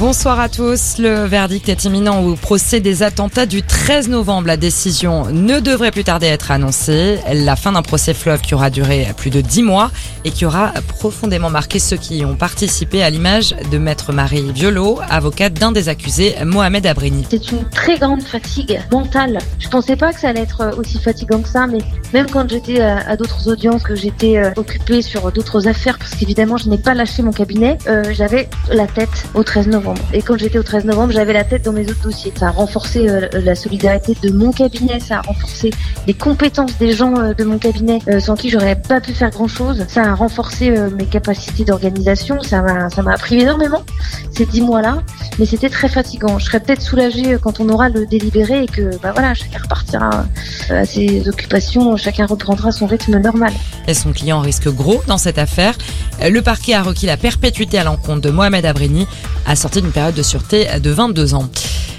Bonsoir à tous. Le verdict est imminent au procès des attentats du 13 novembre. La décision ne devrait plus tarder à être annoncée. La fin d'un procès fleuve qui aura duré plus de dix mois et qui aura profondément marqué ceux qui y ont participé à l'image de maître Marie Violo, avocate d'un des accusés, Mohamed Abrini. C'est une très grande fatigue mentale. Je pensais pas que ça allait être aussi fatigant que ça, mais même quand j'étais à, d'autres audiences, que j'étais euh, occupée sur d'autres affaires, parce qu'évidemment je n'ai pas lâché mon cabinet, euh, j'avais la tête au 13 novembre. Et quand j'étais au 13 novembre, j'avais la tête dans mes autres dossiers. Ça a renforcé euh, la solidarité de mon cabinet, ça a renforcé les compétences des gens euh, de mon cabinet euh, sans qui j'aurais pas pu faire grand chose. Ça a renforcé mes capacités d'organisation. Ça m'a, ça m'a appris énormément ces dix mois-là, mais c'était très fatigant. Je serais peut-être soulagée quand on aura le délibéré et que, bah voilà, chacun repartira à ses occupations, chacun reprendra son rythme normal. Et son client risque gros dans cette affaire. Le parquet a requis la perpétuité à l'encontre de Mohamed Abrini, assorti d'une période de sûreté de 22 ans.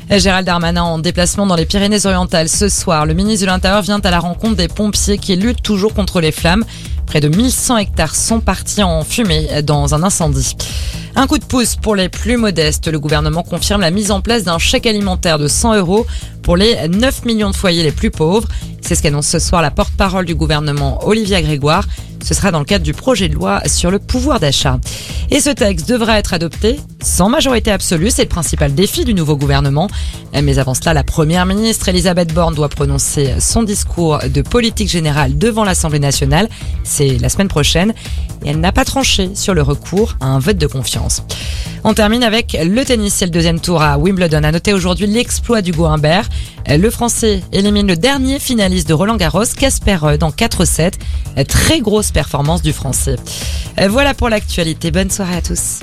Gérald Darmanin en déplacement dans les Pyrénées-Orientales ce soir. Le ministre de l'Intérieur vient à la rencontre des pompiers qui luttent toujours contre les flammes. Près de 1100 hectares sont partis en fumée dans un incendie. Un coup de pouce pour les plus modestes. Le gouvernement confirme la mise en place d'un chèque alimentaire de 100 euros pour les 9 millions de foyers les plus pauvres. C'est ce qu'annonce ce soir la porte-parole du gouvernement Olivia Grégoire. Ce sera dans le cadre du projet de loi sur le pouvoir d'achat. Et ce texte devra être adopté sans majorité absolue. C'est le principal défi du nouveau gouvernement. Mais avant cela, la première ministre Elisabeth Borne doit prononcer son discours de politique générale devant l'Assemblée nationale. C'est la semaine prochaine. Et elle n'a pas tranché sur le recours à un vote de confiance. On termine avec le tennis. C'est le deuxième tour à Wimbledon. A noté aujourd'hui l'exploit du Humbert. Le Français élimine le dernier finaliste de Roland Garros, Casper Ruud, en 4-7. Très grosse performance du Français. Voilà pour l'actualité. Bonne soirée à tous.